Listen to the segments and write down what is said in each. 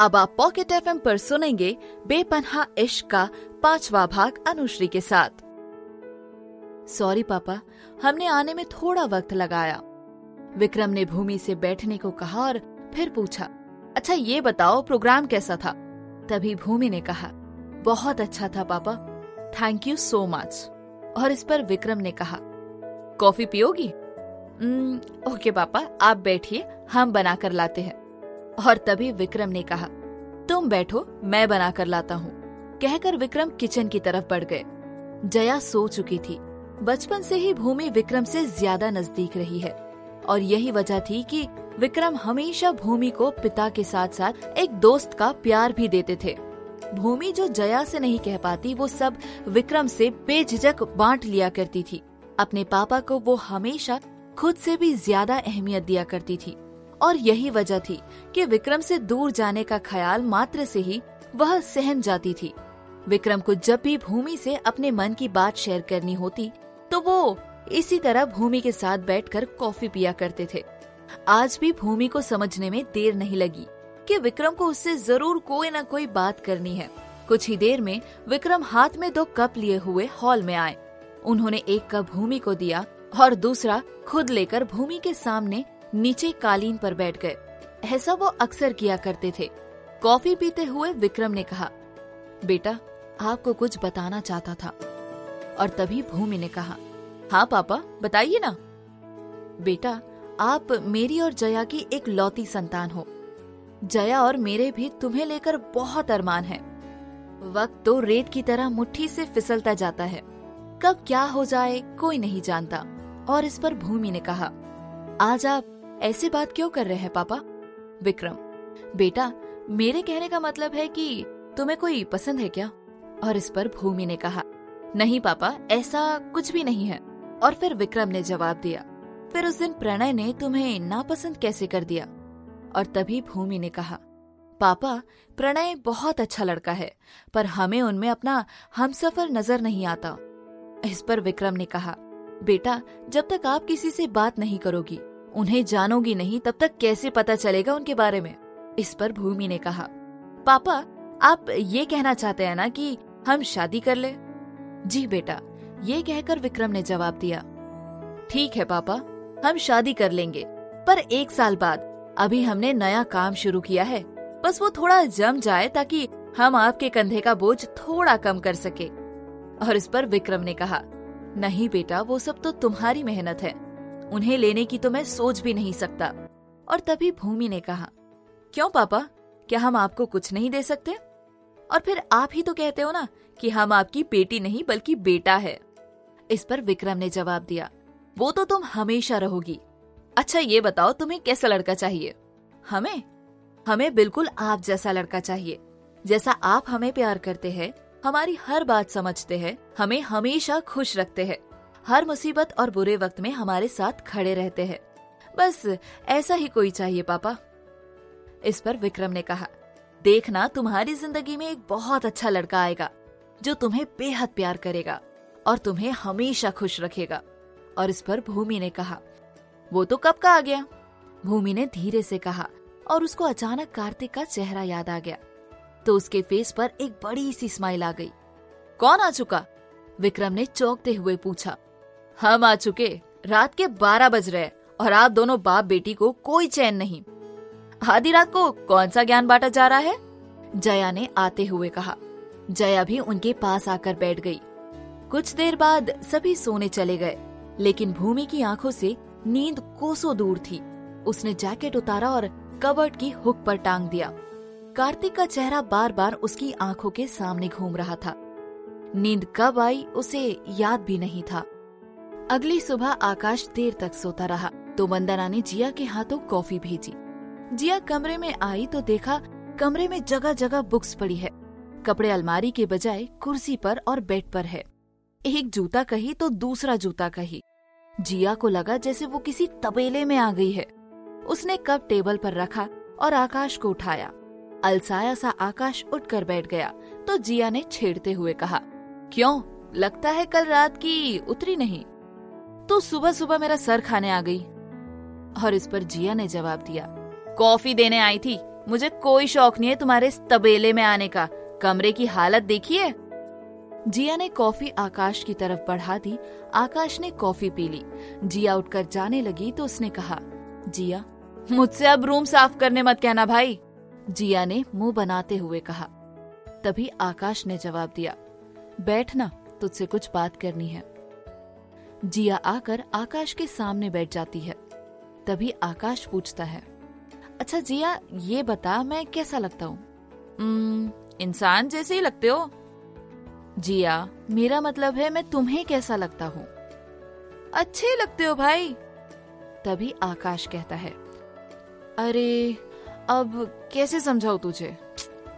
अब आप pocket FM पर सुनेंगे बेपनहा इश्क का पांचवा भाग अनुश्री के साथ। सॉरी पापा हमने आने में थोड़ा वक्त लगाया। विक्रम ने भूमि से बैठने को कहा और फिर पूछा अच्छा ये बताओ प्रोग्राम कैसा था? तभी भूमि ने कहा बहुत अच्छा था पापा थैंक यू सो मच और इस पर विक्रम ने कहा कॉफ़ी पियोगी? "हम्म, ओके पापा आप बैठिए हम बनाकर लाते हैं। और तभी विक्रम ने कहा, तुम बैठो, मैं बना कर लाता हूँ। कहकर विक्रम किचन की तरफ़ बढ़ गए। जया सो चुकी थी। बचपन से ही भूमि विक्रम से ज़्यादा नज़दीक रही है। और यही वजह थी कि विक्रम हमेशा भूमि को पिता के साथ साथ एक दोस्त का प्यार भी देते थे। भूमि जो जया से नहीं कह पाती, वो सब विक्रम से बेझिझक बांट लिया करती थी। अपने पापा को वो हमेशा खुद से भी ज़्यादा अहमियत दिया करती थी। और यही वजह थी कि विक्रम से दूर जाने का ख्याल मात्र से ही वह सहम जाती थी। विक्रम को जब भी भूमि से अपने मन की बात शेयर करनी होती तो वो इसी तरह भूमि के साथ बैठकर कॉफ़ी पिया करते थे। आज भी भूमि को समझने में देर नहीं लगी कि विक्रम को उससे ज़रूर कोई न कोई बात करनी है। कुछ ही देर में विक्रम हाथ में दो कप लिए हुए हॉल में आए। उन्होंने एक कप भूमि को दिया और दूसरा खुद लेकर भूमि के सामने नीचे कालीन पर बैठ गए। ऐसा वो अक्सर किया करते थे। कॉफ़ी पीते हुए विक्रम ने कहा, बेटा, आपको कुछ बताना चाहता था। और तभी भूमि ने कहा हाँ पापा, बताइए ना। बेटा, आप मेरी और जया की एक लौती संतान हो। जया और मेरे भी तुम्हें लेकर बहुत अरमान है। वक्त तो रेत की तरह मुट्ठी से फिसलता जाता है। कब क्या हो जाए, कोई नहीं जानता। और इस पर भूमि ने कहा, आज आप ऐसे बात क्यों कर रहे हैं पापा? विक्रम, बेटा, मेरे कहने का मतलब है कि तुम्हें कोई पसंद है क्या? और इस पर भूमि ने कहा, नहीं पापा, ऐसा कुछ भी नहीं है। और फिर विक्रम ने जवाब दिया, फिर उस दिन प्रणय ने तुम्हें नापसंद कैसे कर दिया? और तभी भूमि ने कहा, पापा, प्रणय बहुत अच्छा लड़का है, पर हमें उनमें अपना हमसफर नज़र नहीं आता। इस पर विक्रम ने कहा, बेटा, जब तक आप किसी से बात नहीं करोगी उन्हें जानोगी नहीं, तब तक कैसे पता चलेगा उनके बारे में? इस पर भूमि ने कहा, पापा, आप ये कहना चाहते हैं ना कि हम शादी कर ले? जी बेटा, ये कहकर विक्रम ने जवाब दिया, ठीक है पापा, हम शादी कर लेंगे, पर एक साल बाद, अभी हमने नया काम शुरू किया है, बस वो थोड़ा जम जाए ताकि हम आपके कंधे का बोझ थोड़ा कम कर सके। और इस पर विक्रम ने कहा, नहीं बेटा, वो सब तो तुम्हारी मेहनत है। उन्हें लेने की तो मैं सोच भी नहीं सकता। और तभी भूमि ने कहा, क्यों पापा? क्या हम आपको कुछ नहीं दे सकते? और फिर आप ही तो कहते हो ना कि हम आपकी बेटी नहीं, बल्कि बेटा है। इस पर विक्रम ने जवाब दिया, वो तो तुम हमेशा रहोगी। अच्छा ये बताओ, तुम्हें कैसा लड़का चाहिए? हमें? हमें बिल्कुल आप जैसा लड़का चाहिए। जैसा आप हमें प्यार करते हैं, हमारी हर बात समझते हैं, हमें हमेशा खुश रखते हैं। हर मुसीबत और बुरे वक्त में हमारे साथ खड़े रहते हैं। बस, ऐसा ही कोई चाहिए, पापा। इस पर विक्रम ने कहा, देखना, तुम्हारी ज़िंदगी में एक बहुत अच्छा लड़का आएगा, जो तुम्हें बेहद प्यार करेगा और तुम्हें हमेशा खुश रखेगा। और इस पर भूमि ने कहा, वो तो कब का आ गया? भूमि ने धीरे से कहा, और उसको अचानक कार्तिक का चेहरा याद आ गया। तो उसके फेस पर एक बड़ी सी स्माइल आ गई। कौन आ चुका? विक्रम ने चौंकते हुए पूछा। हम आ चुके। रात के बारह बज रहे और आप दोनों बाप बेटी को कोई चैन नहीं। आधी रात को कौन सा ज्ञान बांटा जा रहा है? जया ने आते हुए कहा। जया भी उनके पास आकर बैठ गई। कुछ देर बाद सभी सोने चले गए, लेकिन भूमि की आँखों से नींद कोसों दूर थी। उसने जैकेट उतारा और कबर्ड की हुक पर टांग दिया। कार्तिक का चेहरा बार बार उसकी आँखों के सामने घूम रहा था। नींद कब आई उसे याद भी नहीं था। अगली सुबह आकाश देर तक सोता रहा तो वंदना ने जिया के हाथों कॉफ़ी भेजी। जिया कमरे में आई तो देखा कमरे में जगह जगह बुक्स पड़ी है। कपड़े अलमारी के बजाय कुर्सी पर और बेड पर है। एक जूता कही तो दूसरा जूता कही। जिया को लगा जैसे वो किसी तबेले में आ गई है। उसने कप टेबल पर रखा और आकाश को उठाया। अलसाया सा आकाश उठकर बैठ गया तो जिया ने छेड़ते हुए कहा, क्यों? लगता है कल रात की उतरी नहीं। तो सुबह सुबह मेरा सर खाने आ गई और इस पर जिया ने जवाब दिया, कॉफ़ी देने आई थी। मुझे कोई शौक नहीं है तुम्हारे इस तबेले में आने का। कमरे की हालत देखिए जिया ने कॉफ़ी आकाश की तरफ़ बढ़ा दी। आकाश ने कॉफ़ी पी ली। जिया उठकर जाने लगी तो उसने कहा, जिया, मुझसे अब रूम साफ़ करने मत कहना भाई। जिया ने मुँह बनाते हुए कहा। तभी आकाश ने जवाब दिया बैठना तुझसे कुछ बात करनी है। जिया आकर आकाश के सामने बैठ जाती है। तभी आकाश पूछता है अच्छा जिया, ये बता, मैं कैसा लगता हूँ? इंसान जैसे ही लगते हो। जिया, मेरा मतलब है मैं तुम्हें कैसा लगता हूँ? अच्छे लगते हो भाई। तभी आकाश कहता है, अरे, अब कैसे समझाऊ तुझे?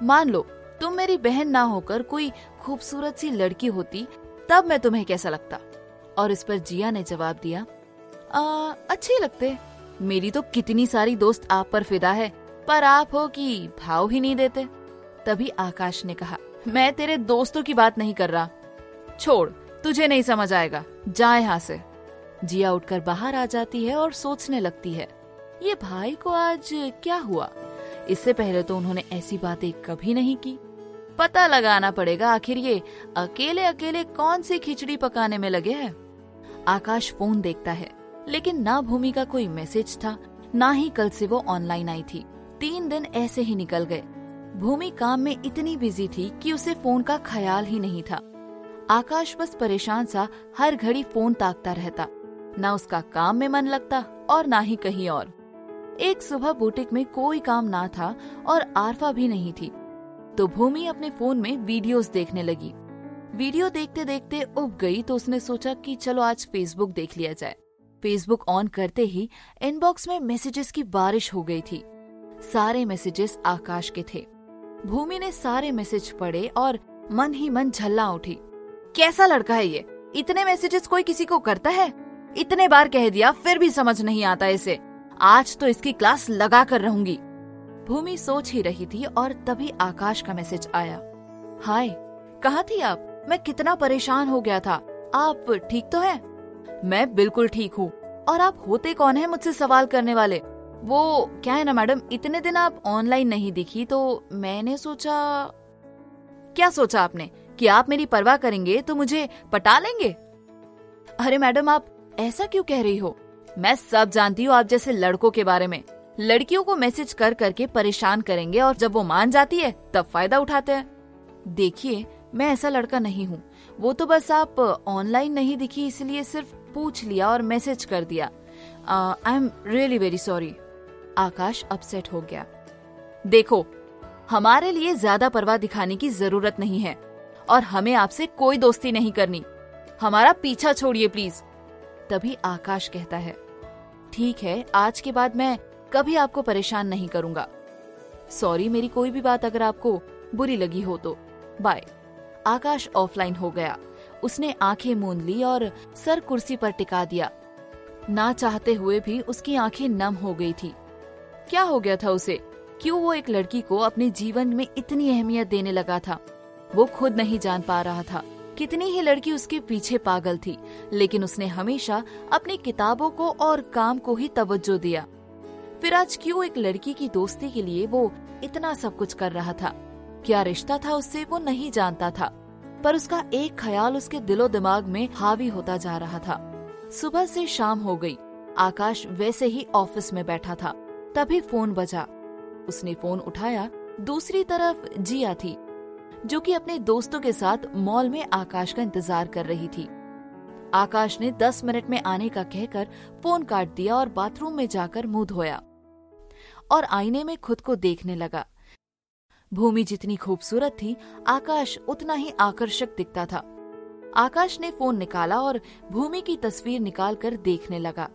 मान लो, तुम मेरी बहन ना होकर कोई खूबसूरत सी लड़की होती, तब मैं तुम्हें कैसा लगता? और इस पर जिया ने जवाब दिया आ, अच्छे लगते मेरी तो कितनी सारी दोस्त आप पर फिदा है पर आप हो कि भाव ही नहीं देते। तभी आकाश ने कहा मैं तेरे दोस्तों की बात नहीं कर रहा। छोड़ तुझे नहीं समझ आएगा। जा यहाँ से। जिया उठकर बाहर आ जाती है और सोचने लगती है ये भाई को आज क्या हुआ? इससे पहले तो उन्होंने ऐसी बातें कभी नहीं की। पता लगाना पड़ेगा आखिर ये अकेले अकेले कौन सी खिचड़ी पकाने में लगे हैं? आकाश फ़ोन देखता है, लेकिन ना भूमि का कोई मैसेज था, ना ही कल से वो ऑनलाइन आई थी। तीन दिन ऐसे ही निकल गए। भूमि काम में इतनी बिज़ी थी कि उसे फ़ोन का ख्याल ही नहीं था। आकाश बस परेशान सा हर घड़ी फ़ोन ताकता रहता। न उसका काम में मन लगता और ना ही कहीं और। एक सुबह बुटीक में कोई काम ना था और आरफा भी नहीं थी। तो भूमि अपने फ़ोन में वीडियोस देखने लगी। वीडियो देखते देखते उब गई तो उसने सोचा कि चलो आज फेसबुक देख लिया जाए। फेसबुक ऑन करते ही इनबॉक्स में मैसेजेस की बारिश हो गई थी। सारे मैसेजेस आकाश के थे। भूमि ने सारे मैसेज पढ़े और मन ही मन झल्ला उठी। कैसा लड़का है ये? इतने मैसेजेस कोई किसी को करता है? इतने बार कह दिया, फिर भी समझ नहीं आता इसे। आज तो इसकी क्लास लगा कर रहूँगी। भूमि सोच ही रही थी और तभी आकाश का मैसेज आया। हाय, कहा थी आप? मैं कितना परेशान हो गया था। आप ठीक तो हैं? मैं बिल्कुल ठीक हूँ। और आप होते कौन है मुझसे सवाल करने वाले? वो, क्या है ना मैडम, इतने दिन आप ऑनलाइन नहीं दिखी तो मैंने सोचा, क्या सोचा आपने? कि आप मेरी परवाह करेंगे तो मुझे पटा लेंगे? अरे मैडम, आप ऐसा क्यों कह रही हो? मैं सब जानती हूँ आप जैसे लड़कों के बारे में। लड़कियों को मैसेज कर करके परेशान करेंगे और जब वो मान जाती है, तब फ़ायदा उठाते हैं। देखिए, मैं ऐसा लड़का नहीं हूँ। वो तो बस आप ऑनलाइन नहीं दिखी, इसलिए सिर्फ़ पूछ लिया और मैसेज कर दिया। I am really very sorry. Akash upset हो गया। देखो, हमारे लिए ज़्यादा परवाह दिखाने की ज़रूरत नहीं है और हमें आपसे कोई दोस्ती नहीं करनी। हमारा पीछा छोड़िए, प्लीज़। तभी आकाश कहता है, ठीक है, आज के बाद मैं कभी आपको परेशान नहीं करूँगा। सॉरी मेरी कोई भी बात अगर आपको बुरी लगी हो तो। बाय आकाश ऑफलाइन हो गया। उसने आँखें मूंद ली और सर कुर्सी पर टिका दिया। ना चाहते हुए भी उसकी आँखें नम हो गई थी। क्या हो गया था उसे? क्यों वो एक लड़की को अपने जीवन में इतनी अहमियत देने लगा था? वो खुद नहीं जान पा रहा था। कितनी ही लड़की उसके पीछे पागल थी, लेकिन उसने हमेशा अपनी किताबों को और काम को ही तवज्जो दिया। फिर आज क्यों एक लड़की की दोस्ती के लिए वो इतना सब कुछ कर रहा था? क्या रिश्ता था उससे वो नहीं जानता था, पर उसका एक ख्याल उसके दिलो दिमाग में हावी होता जा रहा था। सुबह से शाम हो गई, आकाश वैसे ही ऑफ़िस में बैठा था, तभी फ़ोन बजा। उसने फ़ोन उठाया, दूसरी तरफ़ जिया थी, जो कि अपने दोस्तों के साथ मॉल में आकाश का इंतज़ार कर रही थी। आकाश ने दस मिनट में आने का कहकर फ़ोन काट दिया और बाथरूम में जाकर मुँह धोया। और आईने में खुद को देखने लगा। भूमि जितनी खूबसूरत थी, आकाश उतना ही आकर्षक दिखता था। आकाश ने फ़ोन निकाला और भूमि की तस्वीर निकालकर देखने लगा।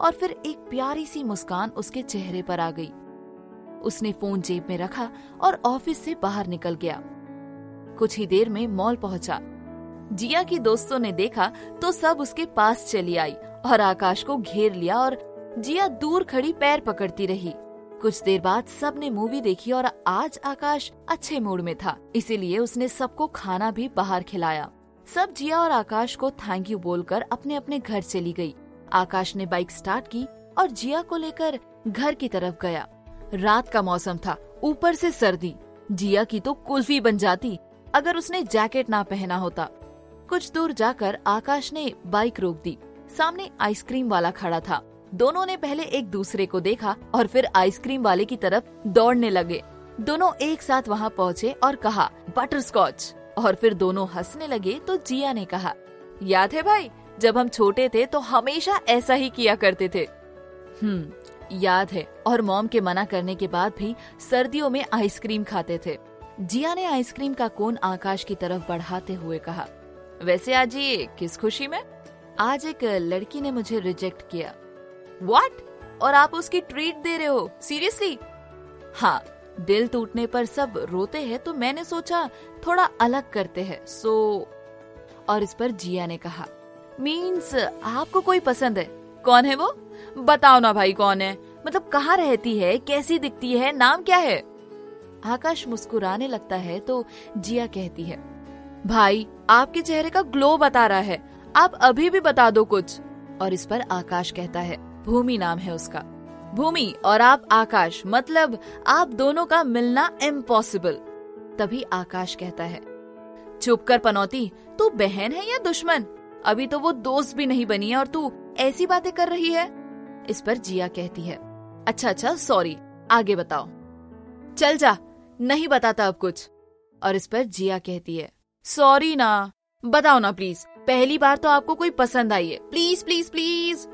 और फिर एक प्यारी सी मुस्कान उसके चेहरे पर आ गई। उसने फ़ोन जेब में रखा और ऑफ़िस से बाहर निकल गया। कुछ ही देर में मॉल पहुँचा। जिया की दोस्तों ने देखा तो सब उसके पास चली आई और आकाश को घेर लिया और जिया दूर खड़ी पैर पकड़ती रही। कुछ देर बाद सबने मूवी देखी और आज आकाश अच्छे मूड में था, इसीलिए उसने सबको खाना भी बाहर खिलाया। सब जिया और आकाश को थैंक यू बोलकर अपने अपने घर चली गई। आकाश ने बाइक स्टार्ट की और जिया को लेकर घर की तरफ़ गया। रात का मौसम था, ऊपर से सर्दी। जिया की तो कुल्फी बन जाती, अगर उसने जैकेट ना पहना होता। कुछ दूर जाकर आकाश ने बाइक रोक दी। सामने आइसक्रीम वाला खड़ा था। दोनों ने पहले एक दूसरे को देखा और फिर आइसक्रीम वाले की तरफ़ दौड़ने लगे। दोनों एक साथ वहाँ पहुँचे और कहा बटर स्कॉच और फिर दोनों हंसने लगे तो जिया ने कहा, याद है भाई, जब हम छोटे थे तो हमेशा ऐसा ही किया करते थे। हम्म याद है। और मॉम के मना करने के बाद भी सर्दियों में आइसक्रीम खाते थे। जिया ने आइसक्रीम का कोन आकाश की तरफ़ बढ़ाते हुए कहा, वैसे आज ये किस खुशी में? आज एक लड़की ने मुझे रिजेक्ट किया। व्हाट और आप उसकी ट्रीट दे रहे हो? सीरियसली हाँ दिल टूटने पर सब रोते हैं तो मैंने सोचा थोड़ा अलग करते हैं। सो और इस पर जिया ने कहा मीन्स आपको कोई पसंद है? कौन है वो? बताओ ना भाई कौन है? मतलब कहाँ रहती है? कैसी दिखती है? नाम क्या है? आकाश मुस्कुराने लगता है तो जिया कहती है, भाई, आपके चेहरे का ग्लो बता रहा है। आप अभी भी बता दो कुछ। और इस पर आकाश कहता है भूमि नाम है उसका। भूमि और आप आकाश मतलब आप दोनों का मिलना इम्पॉसिबल तभी आकाश कहता है। चुप कर पनौती, तू बहन है या दुश्मन? अभी तो वो दोस्त भी नहीं बनी है और तू ऐसी बातें कर रही है? इस पर जिया कहती है। अच्छा अच्छा सॉरी आगे बताओ। चल जा, नहीं बताता अब कुछ। और इस पर जिया कहती है। सॉरी ना, बताओ ना प्लीज़ पहली बार तो आपको कोई पसंद आई है। प्लीज़ प्लीज़ प्लीज़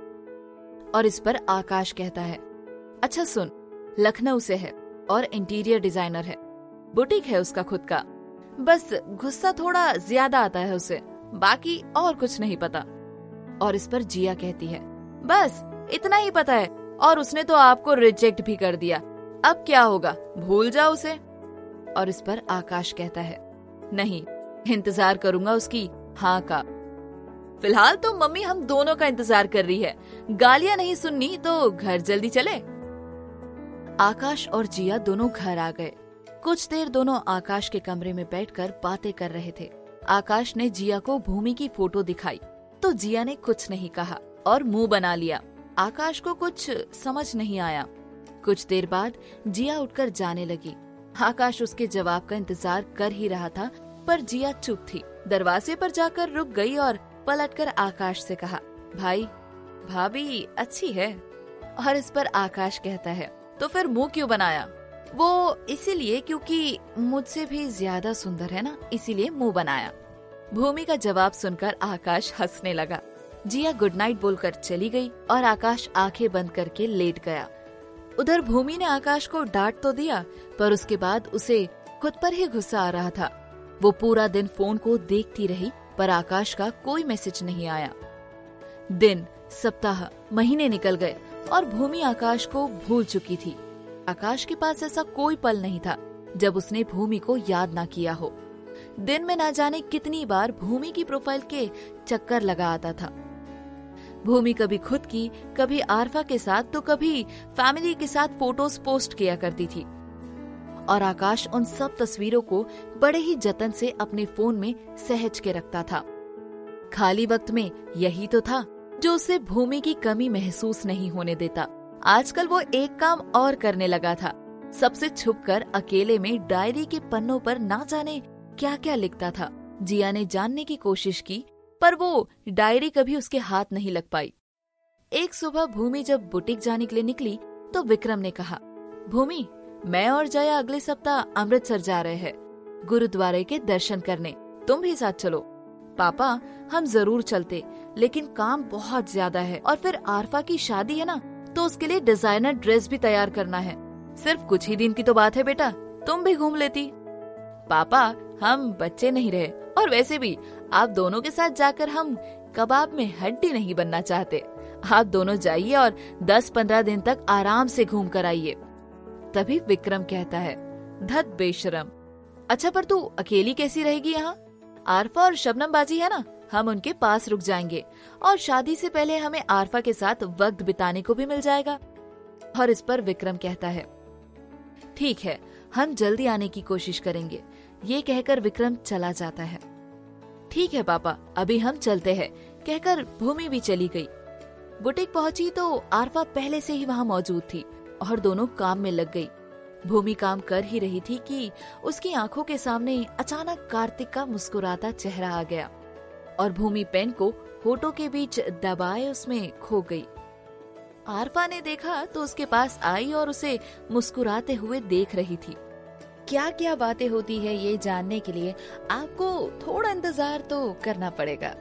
और इस पर आकाश कहता है। अच्छा सुन, लखनऊ से है और इंटीरियर डिज़ाइनर है। बुटीक है उसका खुद का। बस गुस्सा थोड़ा ज़्यादा आता है उसे, बाकी और कुछ नहीं पता। और इस पर जिया कहती है, बस इतना ही पता है, और उसने तो आपको रिजेक्ट भी कर दिया। अब क्या होगा, भूल जाओ उसे। और इस पर आकाश कहता है, नहीं, इंतज़ार करूँगा उसकी हाँ का। फ़िलहाल तो मम्मी हम दोनों का इंतज़ार कर रही है। गालियाँ नहीं सुननी तो घर जल्दी चले। आकाश और जिया दोनों घर आ गए। कुछ देर दोनों आकाश के कमरे में बैठकर बातें कर रहे थे। आकाश ने जिया को भूमि की फ़ोटो दिखाई। तो जिया ने कुछ नहीं कहा और मुँह बना लिया। आकाश को कुछ समझ नहीं आया। कुछ देर बाद जिया उठकर जाने लगी। आकाश उसके जवाब का इंतज़ार कर ही रहा था, पर जिया चुप थी। दरवाजे पर जाकर रुक गई और पलटकर आकाश से कहा, भाई, भाभी अच्छी है। और इस पर आकाश कहता है तो फिर मुँह क्यों बनाया? वो इसीलिए क्योंकि मुझसे भी ज़्यादा सुंदर है ना, इसीलिए मुँह बनाया। भूमि का जवाब सुनकर आकाश हंसने लगा। जिया गुड नाइट बोलकर चली गई और आकाश आँखें बंद करके लेट गया। उधर भूमि ने आकाश को डांट तो दिया, पर उसके बाद उसे खुद पर ही गुस्सा आ रहा था। वो पूरा दिन फ़ोन को देखती रही पर आकाश का कोई मैसेज नहीं आया। दिन, सप्ताह, महीने निकल गए और भूमि आकाश को भूल चुकी थी। आकाश के पास ऐसा कोई पल नहीं था जब उसने भूमि को याद ना किया हो। दिन में ना जाने कितनी बार भूमि की प्रोफ़ाइल के चक्कर लगा आता था। भूमि कभी खुद की, कभी आरफा के साथ तो कभी फैमिली के साथ फ़ोटोज़ पोस्ट किया करती थी। और आकाश उन सब तस्वीरों को बड़े ही जतन से अपने फ़ोन में सहज के रखता था। खाली वक्त में यही तो था जो उसे भूमि की कमी महसूस नहीं होने देता। आजकल वो एक काम और करने लगा था। सबसे छुपकर अकेले में डायरी के पन्नों पर ना जाने क्या क्या लिखता था। जिया ने जानने की कोशिश की, पर वो डायरी कभी उसके हाथ नहीं लग पाई। एक सुबह भूमि जब बुटीक जाने के लिए निकली तो विक्रम ने कहा, भूमि मैं और जया अगले सप्ताह अमृतसर जा रहे हैं। गुरुद्वारे के दर्शन करने। तुम भी साथ चलो। पापा, हम ज़रूर चलते, लेकिन काम बहुत ज़्यादा है और फिर आरफा की शादी है ना तो उसके लिए डिज़ाइनर ड्रेस भी तैयार करना है। सिर्फ़ कुछ ही दिन की तो बात है बेटा, तुम भी घूम लेती। पापा, हम बच्चे नहीं रहे, और वैसे भी, आप दोनों के साथ जाकर हम कबाब में हड्डी नहीं बनना चाहते। आप दोनों जाइए और 10-15 दिन तक आराम से घूम कर आइए। तभी विक्रम कहता है, धत बेशरम। अच्छा पर तू अकेली कैसी रहेगी यहाँ? आरफा और शबनम बाजी है ना? हम उनके पास रुक जाएँगे और शादी से पहले हमें आरफा के साथ वक्त बिताने को भी मिल जाएगा। और इस पर विक्रम कहता है, ठीक है, हम जल्दी आने की कोशिश करेंगे। ये कहकर विक्रम चला जाता है। ठीक है पापा, अभी हम चलते हैं, कहकर भूमि भी चली गई। बुटीक पहुँची तो आरफा पहले से ही वहाँ मौजूद थी। और दोनों काम में लग गई। भूमि काम कर ही रही थी कि उसकी आँखों के सामने अचानक कार्तिक का मुस्कुराता चेहरा आ गया और भूमि पेन को होठों के बीच दबाए उसमें खो गई। आरपा ने देखा तो उसके पास आई और उसे मुस्कुराते हुए देख रही थी। क्या क्या बातें होती है ये जानने के लिए आपको थोड़ा इंतज़ार तो करना पड़ेगा।